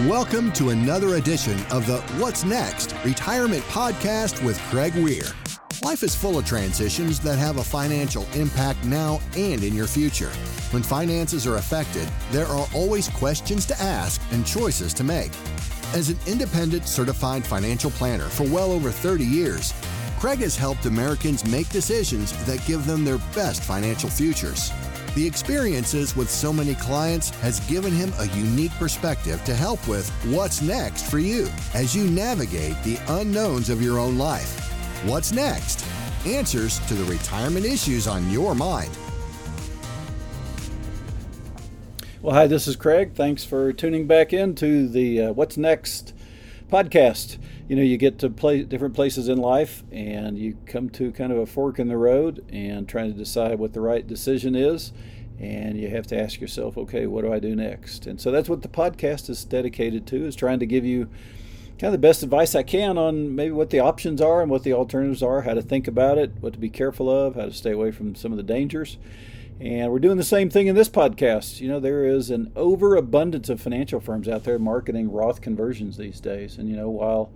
Welcome to another edition of the What's Next Retirement Podcast with Craig Weir. Life is full of transitions that have a financial impact now and in your future. When finances are affected, there are always questions to ask and choices to make. As an independent certified financial planner for well over 30 years, Craig has helped Americans make decisions that give them their best financial futures. The experiences with so many clients has given him a unique perspective to help with what's next for you as you navigate the unknowns of your own life. What's next? Answers to the retirement issues on your mind. Well, hi, this is Craig. Thanks for tuning back in to the uh, What's Next podcast. You know, you get to play different places in life and you come to kind of a fork in the road and trying to decide what the right decision is. And you have to ask yourself, okay, what do I do next? And so that's what the podcast is dedicated to, is trying to give you kind of the best advice I can on maybe what the options are and what the alternatives are, how to think about it, what to be careful of, how to stay away from some of the dangers. And we're doing the same thing in this podcast. You know, there is an overabundance of financial firms out there marketing Roth conversions these days. And, you know, while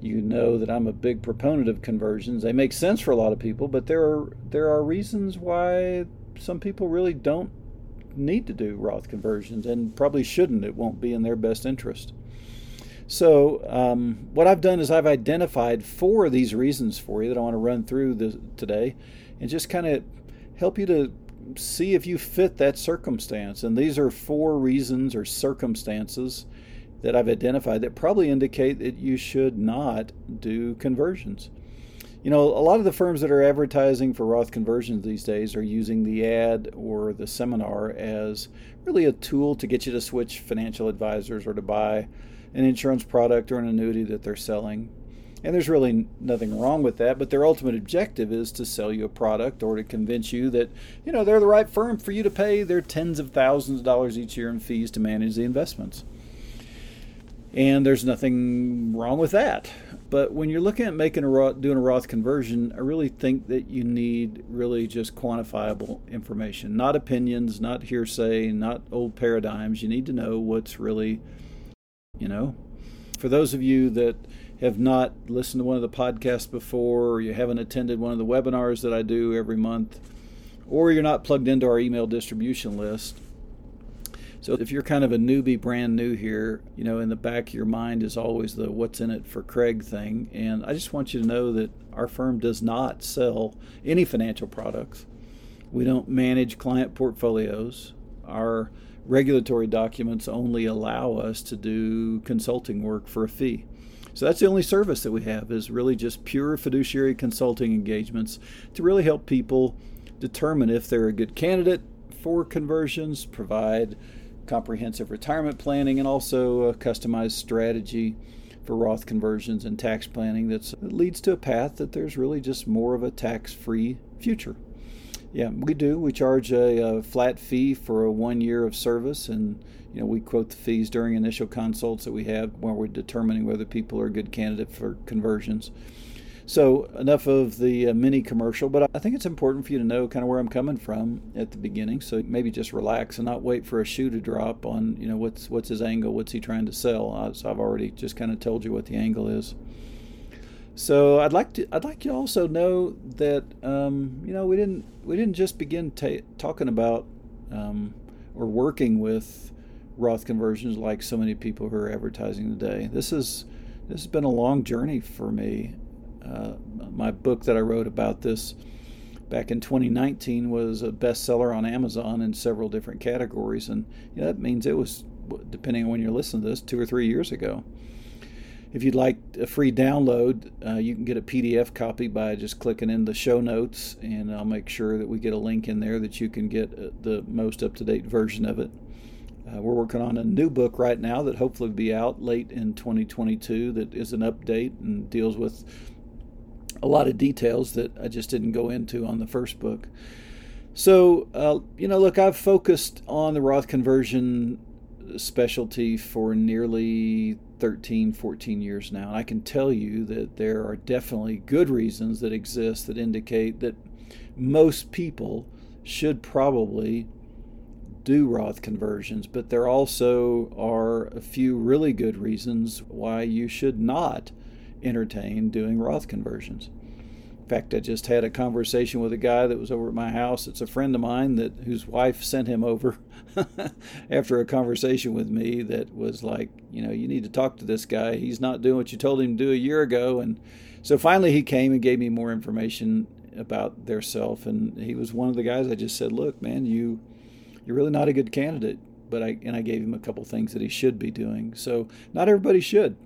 you know that I'm a big proponent of conversions, they make sense for a lot of people, but there are there are reasons why some people really don't need to do Roth conversions and probably shouldn't. It won't be in their best interest. So, um, what I've done is I've identified four of these reasons for you that I want to run through this, today and just kind of help you to see if you fit that circumstance. And these are four reasons or circumstances that I've identified that probably indicate that you should not do conversions. You know, a lot of the firms that are advertising for Roth conversions these days are using the ad or the seminar as really a tool to get you to switch financial advisors or to buy an insurance product or an annuity that they're selling. And there's really nothing wrong with that, but their ultimate objective is to sell you a product or to convince you that, you know, they're the right firm for you to pay their tens of thousands of dollars each year in fees to manage the investments. And there's nothing wrong with that. But when you're looking at making a Roth, doing a Roth conversion, I really think that you need really just quantifiable information, not opinions, not hearsay, not old paradigms. You need to know what's really, you know, for those of you that have not listened to one of the podcasts before, or you haven't attended one of the webinars that I do every month, or you're not plugged into our email distribution list. So if you're kind of a newbie, brand new here, you know, in the back of your mind is always the what's in it for Craig thing. And I just want you to know that our firm does not sell any financial products. We don't manage client portfolios. Our regulatory documents only allow us to do consulting work for a fee. So that's the only service that we have is really just pure fiduciary consulting engagements to really help people determine if they're a good candidate for conversions, provide comprehensive retirement planning, and also a customized strategy for Roth conversions and tax planning that leads to a path that there's really just more of a tax free future. Yeah, we do. We charge a, a, flat fee for a one year of service, and you know we quote the fees during initial consults that we have when we're determining whether people are a good candidate for conversions. So enough of the uh, mini commercial, but I think it's important for you to know kind of where I'm coming from at the beginning. So maybe just relax and not wait for a shoe to drop on you know what's what's his angle, what's he trying to sell. So I've already just kind of told you what the angle is. So I'd like to I'd like you also know that um, you know we didn't we didn't just begin ta- talking about um, or working with Roth conversions like so many people who are advertising today. This is this has been a long journey for me. Uh, my book that I wrote about this back in 2019 was a bestseller on Amazon in several different categories, and you know, that means it was depending on when you're listening to this two or three years ago. If you'd like a free download, uh, you can get a PDF copy by just clicking in the show notes, and I'll make sure that we get a link in there that you can get uh, the most up to date version of it. Uh, we're working on a new book right now that hopefully will be out late in 2022 that is an update and deals with a lot of details that I just didn't go into on the first book. So, uh, you know, look, I've focused on the Roth conversion specialty for nearly 13, 14 years now. And I can tell you that there are definitely good reasons that exist that indicate that most people should probably do Roth conversions, but there also are a few really good reasons why you should not entertain doing Roth conversions. Fact, I just had a conversation with a guy that was over at my house. It's a friend of mine that whose wife sent him over after a conversation with me that was like, you know, you need to talk to this guy. He's not doing what you told him to do a year ago. And so finally he came and gave me more information about their self and he was one of the guys I just said, "Look, man, you you're really not a good candidate." But I and I gave him a couple things that he should be doing. So not everybody should.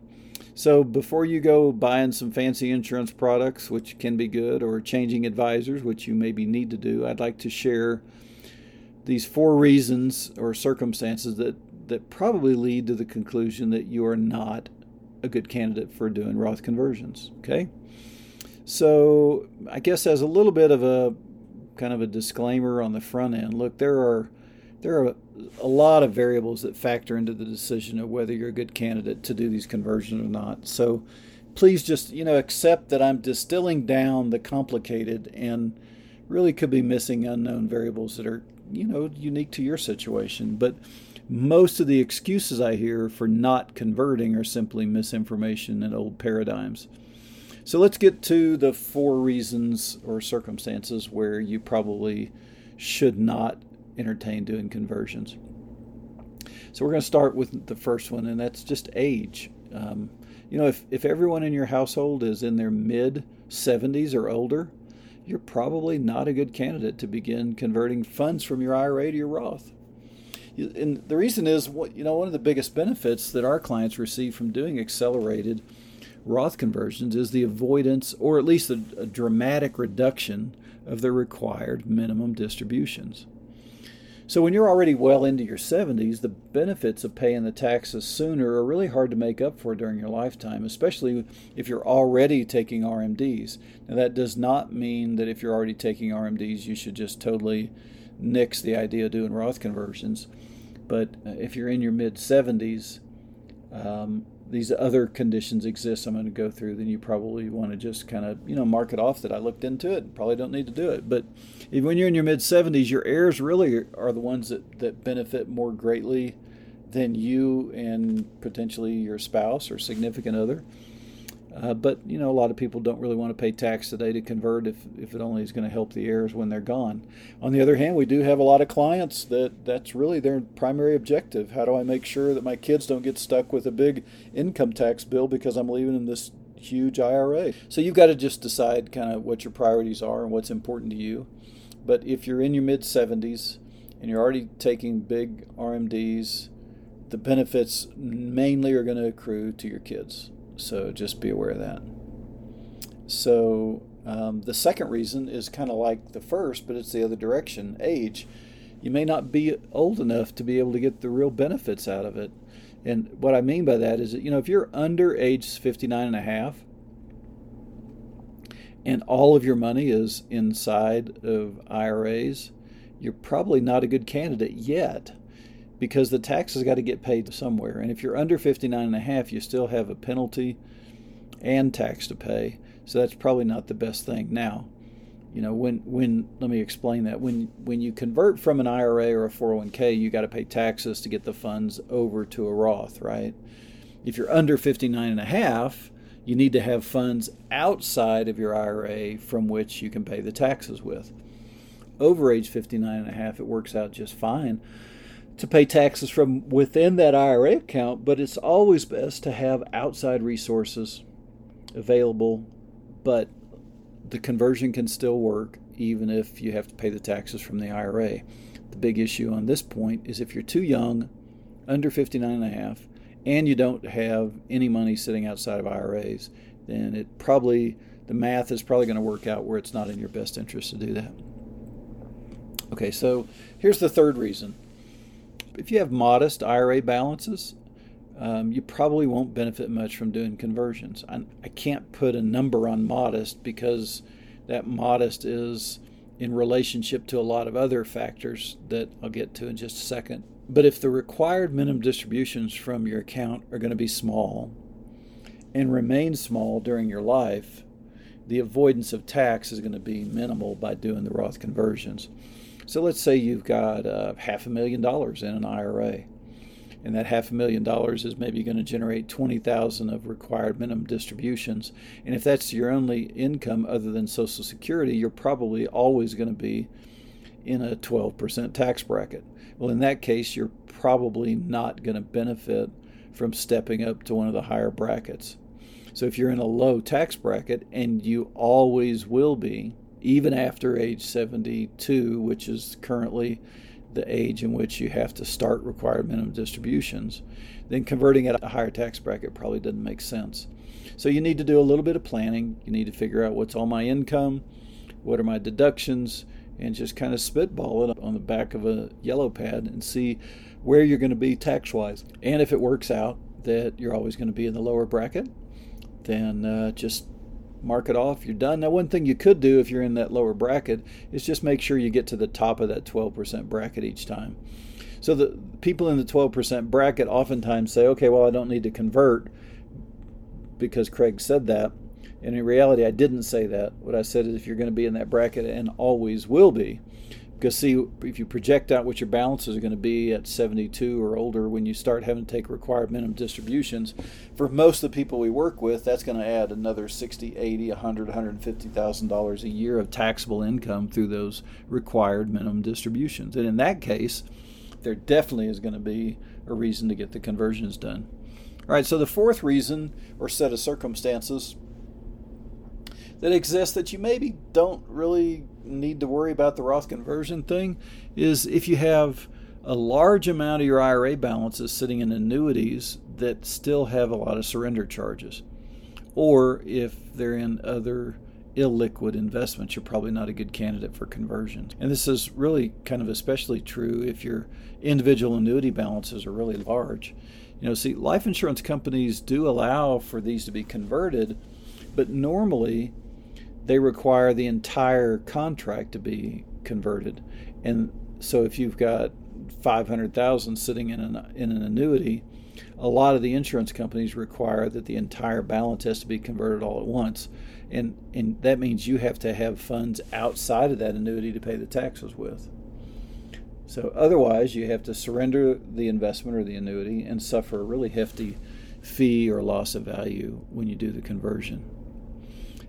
So before you go buying some fancy insurance products, which can be good, or changing advisors, which you maybe need to do, I'd like to share these four reasons or circumstances that, that probably lead to the conclusion that you are not a good candidate for doing Roth conversions. Okay? So I guess as a little bit of a kind of a disclaimer on the front end, look, there are there are a lot of variables that factor into the decision of whether you're a good candidate to do these conversions or not. So please just, you know, accept that I'm distilling down the complicated and really could be missing unknown variables that are, you know, unique to your situation. But most of the excuses I hear for not converting are simply misinformation and old paradigms. So let's get to the four reasons or circumstances where you probably should not entertain doing conversions. So we're going to start with the first one, and that's just age. Um, you know, if, if everyone in your household is in their mid 70s or older, you're probably not a good candidate to begin converting funds from your IRA to your Roth. And the reason is, you know, one of the biggest benefits that our clients receive from doing accelerated Roth conversions is the avoidance, or at least a, a dramatic reduction, of the required minimum distributions. So, when you're already well into your 70s, the benefits of paying the taxes sooner are really hard to make up for during your lifetime, especially if you're already taking RMDs. Now, that does not mean that if you're already taking RMDs, you should just totally nix the idea of doing Roth conversions. But uh, if you're in your mid 70s, um, these other conditions exist I'm going to go through, then you probably want to just kind of, you know, mark it off that I looked into it. Probably don't need to do it. But even when you're in your mid 70s, your heirs really are the ones that, that benefit more greatly than you and potentially your spouse or significant other. Uh, but you know, a lot of people don't really want to pay tax today to convert if, if it only is going to help the heirs when they're gone. On the other hand, we do have a lot of clients that that's really their primary objective. How do I make sure that my kids don't get stuck with a big income tax bill because I'm leaving them this huge IRA? So you've got to just decide kind of what your priorities are and what's important to you. But if you're in your mid 70s and you're already taking big RMDs, the benefits mainly are going to accrue to your kids. So just be aware of that. So um, the second reason is kind of like the first, but it's the other direction age. You may not be old enough to be able to get the real benefits out of it. And what I mean by that is that, you know, if you're under age 59 and a half and all of your money is inside of IRAs, you're probably not a good candidate yet because the tax has got to get paid somewhere. And if you're under 59 and a half, you still have a penalty and tax to pay. So that's probably not the best thing. Now, you know, when when let me explain that. When when you convert from an IRA or a 401k, you got to pay taxes to get the funds over to a Roth, right? If you're under 59 and a half, you need to have funds outside of your IRA from which you can pay the taxes with. Over age 59 and a half, it works out just fine to pay taxes from within that IRA account, but it's always best to have outside resources available, but the conversion can still work even if you have to pay the taxes from the IRA. The big issue on this point is if you're too young, under 59 and a half, and you don't have any money sitting outside of IRAs, then it probably the math is probably going to work out where it's not in your best interest to do that. Okay, so here's the third reason if you have modest IRA balances, um, you probably won't benefit much from doing conversions. I, I can't put a number on modest because that modest is in relationship to a lot of other factors that I'll get to in just a second. But if the required minimum distributions from your account are going to be small and remain small during your life, the avoidance of tax is going to be minimal by doing the Roth conversions. So let's say you've got uh, half a million dollars in an IRA, and that half a million dollars is maybe going to generate 20,000 of required minimum distributions. And if that's your only income other than Social Security, you're probably always going to be in a 12% tax bracket. Well, in that case, you're probably not going to benefit from stepping up to one of the higher brackets. So if you're in a low tax bracket, and you always will be, even after age 72, which is currently the age in which you have to start required minimum distributions, then converting at a higher tax bracket probably doesn't make sense. So you need to do a little bit of planning. You need to figure out what's all my income, what are my deductions, and just kind of spitball it on the back of a yellow pad and see where you're going to be tax wise. And if it works out that you're always going to be in the lower bracket, then uh, just mark it off. You're done. Now, one thing you could do if you're in that lower bracket is just make sure you get to the top of that 12% bracket each time. So the people in the 12% bracket oftentimes say, okay, well, I don't need to convert because Craig said that. And in reality, I didn't say that. What I said is if you're going to be in that bracket and always will be, because see, if you project out what your balances are going to be at 72 or older when you start having to take required minimum distributions, for most of the people we work with, that's going to add another 60, 80, 100, 150,000 dollars a year of taxable income through those required minimum distributions. And in that case, there definitely is going to be a reason to get the conversions done. All right, so the fourth reason or set of circumstances that exist that you maybe don't really need to worry about the Roth conversion thing is if you have a large amount of your IRA balances sitting in annuities that still have a lot of surrender charges, or if they're in other illiquid investments, you're probably not a good candidate for conversion. And this is really kind of especially true if your individual annuity balances are really large. You know, see, life insurance companies do allow for these to be converted, but normally they require the entire contract to be converted. And so if you've got 500,000 sitting in an, in an annuity, a lot of the insurance companies require that the entire balance has to be converted all at once. And, and that means you have to have funds outside of that annuity to pay the taxes with. So otherwise, you have to surrender the investment or the annuity and suffer a really hefty fee or loss of value when you do the conversion.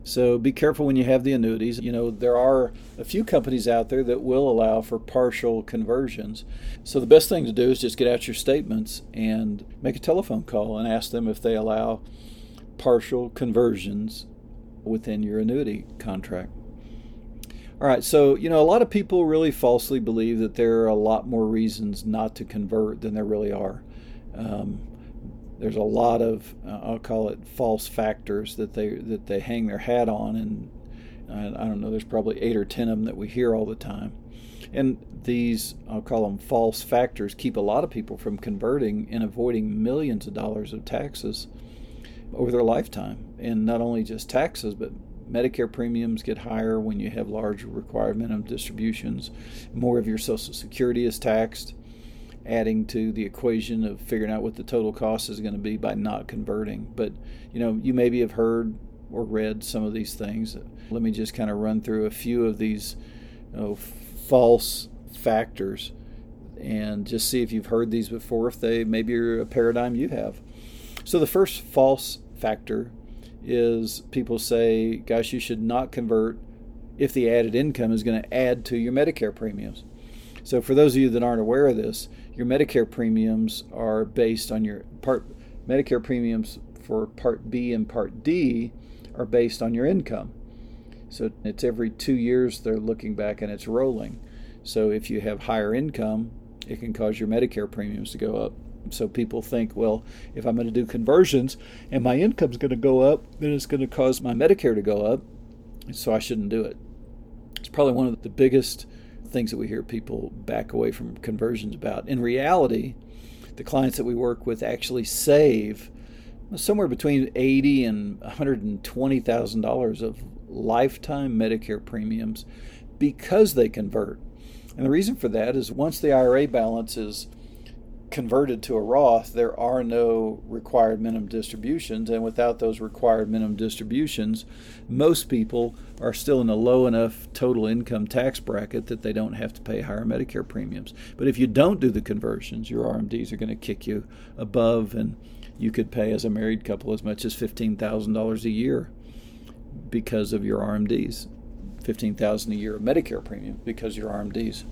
So be careful when you have the annuities. You know, there are a few companies out there that will allow for partial conversions. So the best thing to do is just get out your statements and make a telephone call and ask them if they allow partial conversions within your annuity contract. All right, so you know, a lot of people really falsely believe that there are a lot more reasons not to convert than there really are. Um, there's a lot of uh, I'll call it false factors that they that they hang their hat on, and I, I don't know. There's probably eight or ten of them that we hear all the time, and these I'll call them false factors keep a lot of people from converting and avoiding millions of dollars of taxes over their lifetime, and not only just taxes, but Medicare premiums get higher when you have large required minimum distributions. More of your Social Security is taxed adding to the equation of figuring out what the total cost is going to be by not converting. But you know, you maybe have heard or read some of these things. Let me just kind of run through a few of these you know, false factors and just see if you've heard these before, if they maybe are a paradigm you have. So the first false factor is people say, gosh, you should not convert if the added income is going to add to your Medicare premiums. So for those of you that aren't aware of this, your Medicare premiums are based on your part Medicare premiums for Part B and Part D are based on your income. So it's every two years they're looking back and it's rolling. So if you have higher income, it can cause your Medicare premiums to go up. So people think, well, if I'm going to do conversions and my income's going to go up, then it's going to cause my Medicare to go up. So I shouldn't do it. It's probably one of the biggest things that we hear people back away from conversions about. In reality, the clients that we work with actually save somewhere between eighty and one hundred and twenty thousand dollars of lifetime Medicare premiums because they convert. And the reason for that is once the IRA balance is converted to a Roth, there are no required minimum distributions. And without those required minimum distributions, most people are still in a low enough total income tax bracket that they don't have to pay higher Medicare premiums. But if you don't do the conversions, your RMDs are going to kick you above, and you could pay as a married couple as much as $15,000 a year because of your RMDs. 15000 a year of Medicare premium because your RMDs.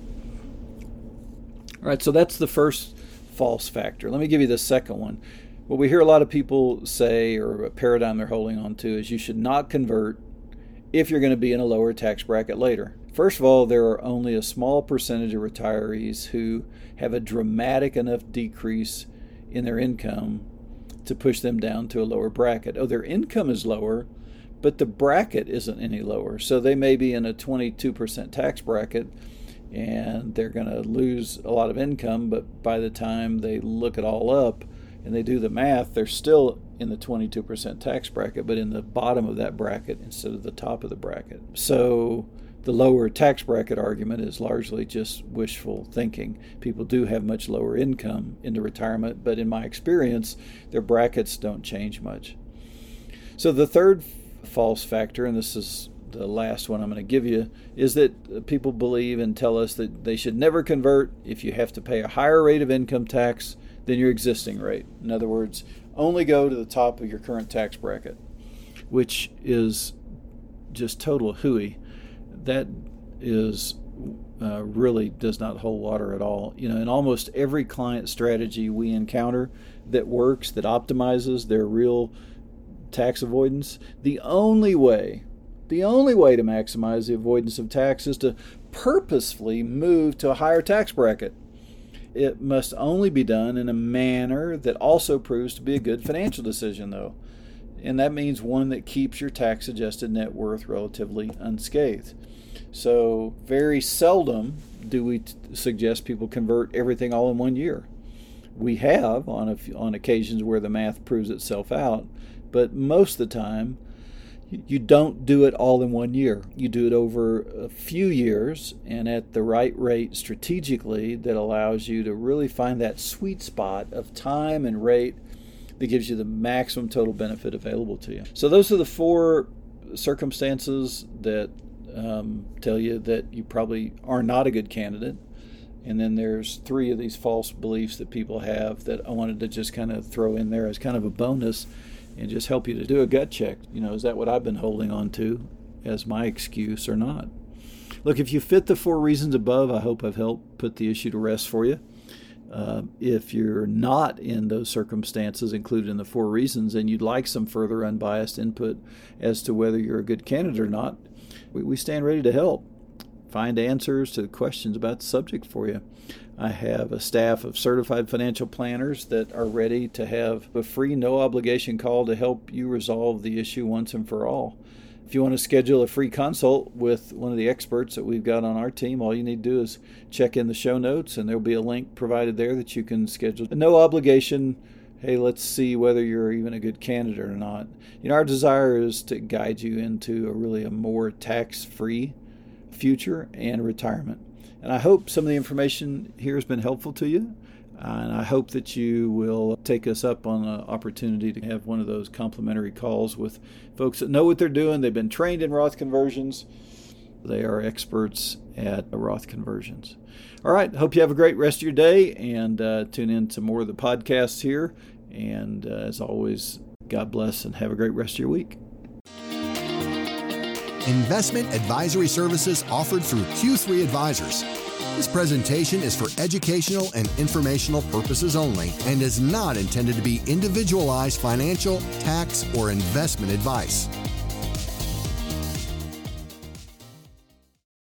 All right, so that's the first false factor. Let me give you the second one. What we hear a lot of people say, or a paradigm they're holding on to, is you should not convert if you're going to be in a lower tax bracket later. First of all, there are only a small percentage of retirees who have a dramatic enough decrease in their income to push them down to a lower bracket. Oh, their income is lower, but the bracket isn't any lower. So they may be in a 22% tax bracket and they're going to lose a lot of income, but by the time they look it all up and they do the math, they're still in the 22% tax bracket, but in the bottom of that bracket instead of the top of the bracket. So the lower tax bracket argument is largely just wishful thinking. People do have much lower income into retirement, but in my experience, their brackets don't change much. So the third false factor, and this is the last one I'm going to give you, is that people believe and tell us that they should never convert if you have to pay a higher rate of income tax than your existing rate. In other words, only go to the top of your current tax bracket, which is just total hooey. That is uh, really does not hold water at all. You know, in almost every client strategy we encounter that works, that optimizes their real tax avoidance, the only way the only way to maximize the avoidance of tax is to purposefully move to a higher tax bracket. It must only be done in a manner that also proves to be a good financial decision, though. And that means one that keeps your tax adjusted net worth relatively unscathed. So, very seldom do we t- suggest people convert everything all in one year. We have on, on occasions where the math proves itself out, but most of the time, you don't do it all in one year. You do it over a few years and at the right rate strategically that allows you to really find that sweet spot of time and rate that gives you the maximum total benefit available to you. So, those are the four circumstances that um, tell you that you probably are not a good candidate. And then there's three of these false beliefs that people have that I wanted to just kind of throw in there as kind of a bonus and just help you to do a gut check. You know, is that what I've been holding on to as my excuse or not? Look, if you fit the four reasons above, I hope I've helped put the issue to rest for you. Uh, if you're not in those circumstances included in the four reasons and you'd like some further unbiased input as to whether you're a good candidate or not, we, we stand ready to help find answers to the questions about the subject for you. I have a staff of certified financial planners that are ready to have a free, no obligation call to help you resolve the issue once and for all. If you want to schedule a free consult with one of the experts that we've got on our team, all you need to do is check in the show notes, and there'll be a link provided there that you can schedule. No obligation. Hey, let's see whether you're even a good candidate or not. You know, our desire is to guide you into a really a more tax-free future and retirement. And I hope some of the information here has been helpful to you. And I hope that you will take us up on an opportunity to have one of those complimentary calls with folks that know what they're doing. They've been trained in Roth conversions, they are experts at Roth conversions. All right. Hope you have a great rest of your day and uh, tune in to more of the podcasts here. And uh, as always, God bless and have a great rest of your week. Investment advisory services offered through Q3 Advisors. This presentation is for educational and informational purposes only and is not intended to be individualized financial, tax, or investment advice.